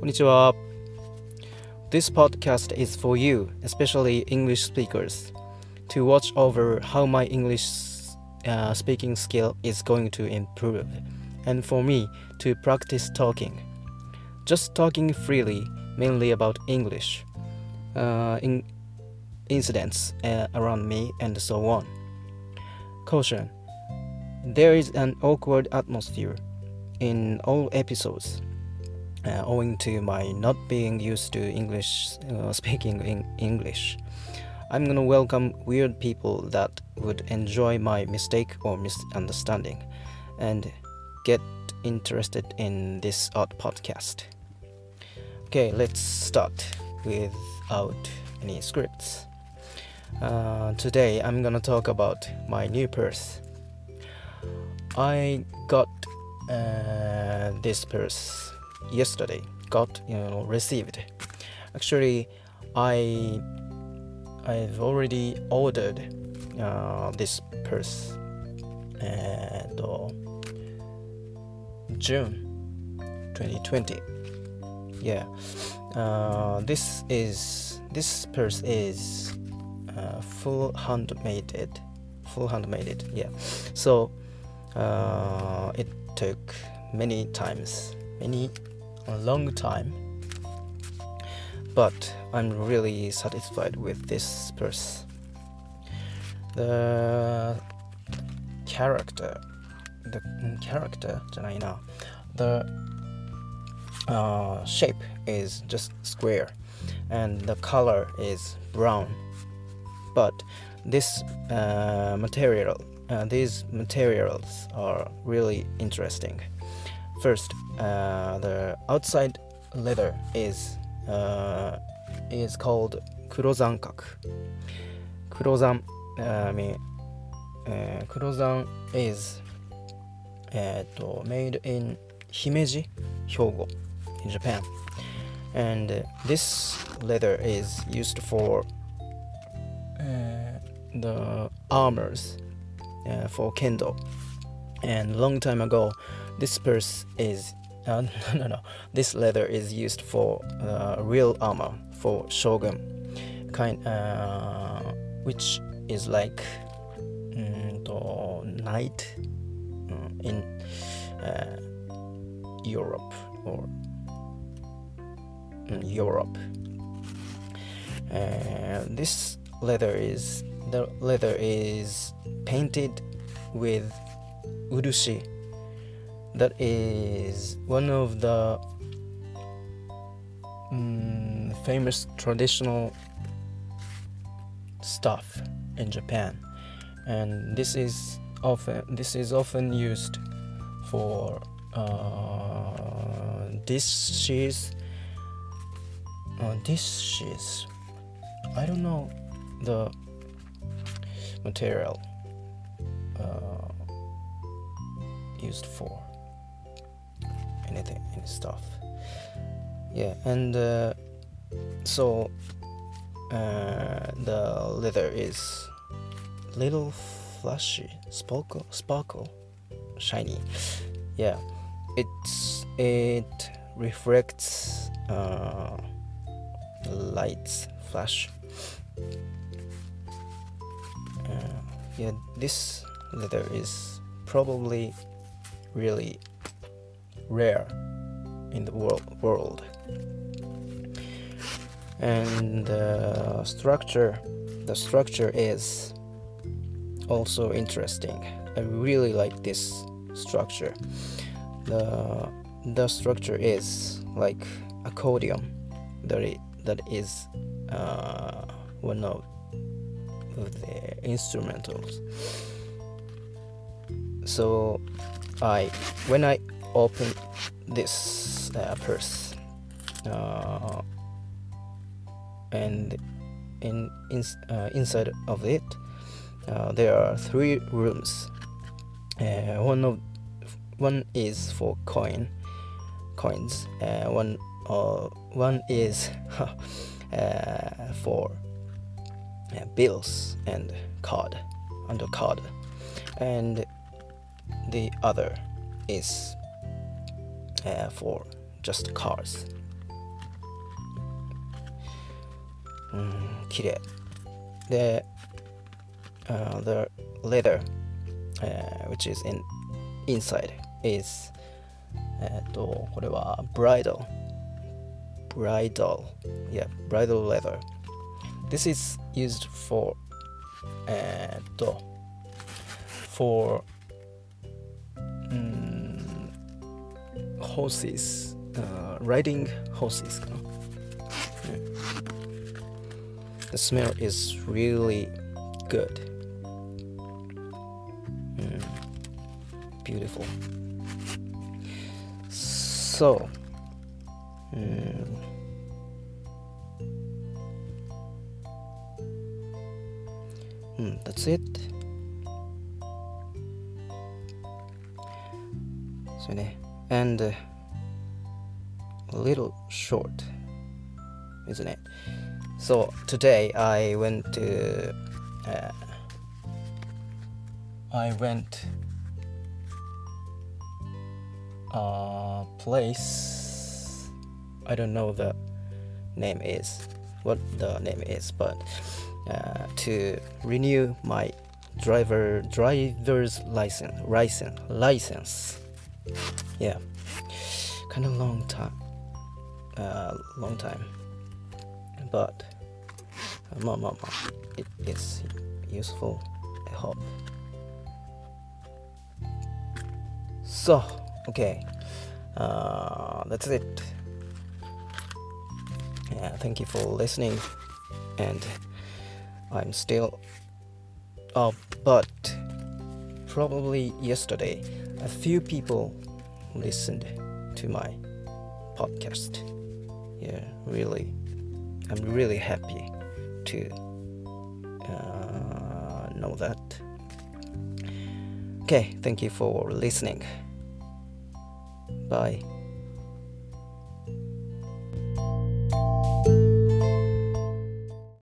こんにちは。This podcast is for you, especially English speakers, to watch over how my English uh, speaking skill is going to improve, and for me to practice talking. Just talking freely, mainly about English, uh, in incidents uh, around me, and so on. Caution There is an awkward atmosphere in all episodes. Uh, owing to my not being used to English, uh, speaking in English. I'm gonna welcome weird people that would enjoy my mistake or misunderstanding and get interested in this odd podcast. Okay, let's start without any scripts. Uh, today I'm gonna talk about my new purse. I got uh, this purse yesterday got you know received. Actually i i've already ordered uh, this purse and uh, june 2020 yeah. Uh, this is this purse is uh, full handmade it. full handmade it, yeah. So uh, it took many times many a long time. But I'm really satisfied with this purse. The character, the character じゃないな the uh, shape is just square and the color is brown. But this uh, material, uh, these materials are really interesting. First, uh, the outside leather is uh, is called kurozankaku. Kurozan, uh, I mean, uh, kurozan is uh, made in Himeji, Hyogo, in Japan, and this leather is used for the armors for kendo. And long time ago, this purse is uh, no, no, no. This leather is used for uh, real armor for shogun, kind, uh, which is like mm, the knight mm, in uh, Europe or mm, Europe. Uh, this leather is the leather is painted with urushi that is one of the mm, famous traditional stuff in Japan, and this is often this is often used for uh, dishes. Uh, dishes. I don't know the material uh, used for anything any stuff. Yeah and uh, so uh, the leather is little flashy sparkle sparkle shiny. Yeah it's it reflects uh, lights flash. Uh, yeah this leather is probably really rare in the world world. And the structure the structure is also interesting. I really like this structure. The the structure is like accordion that it, that is uh, one of the instrumentals. So i when i open this uh, purse. Uh, and in, in uh, inside of it uh, there are three rooms. Uh, one of one is for coin coins. One one is for bills and card under card. And the other is uh, for just cars. Mm, うん綺麗で、uh, the leather uh, which is in inside is uh, えっとこれは bridle. Bridle. Yeah bridle leather. This is used for uh, えっと for horses、uh, riding horses the smell is really good. Mm, beautiful. So mm, mm, that's it. So yeah, and uh, a little short isn't it? So today i went to uh, i went a place i don't know the name is what the name is but uh, to renew my driver driver's license license license yeah. Kind of long time uh, long time. But uh, ma, ma, ma, it is useful i hope so okay. Uh, that's it. Yeah thank you for listening. And i'm still up but probably yesterday a few people listened to my podcast. Yeah really i'm really happy to uh, know that. Okay thank you for listening. Bye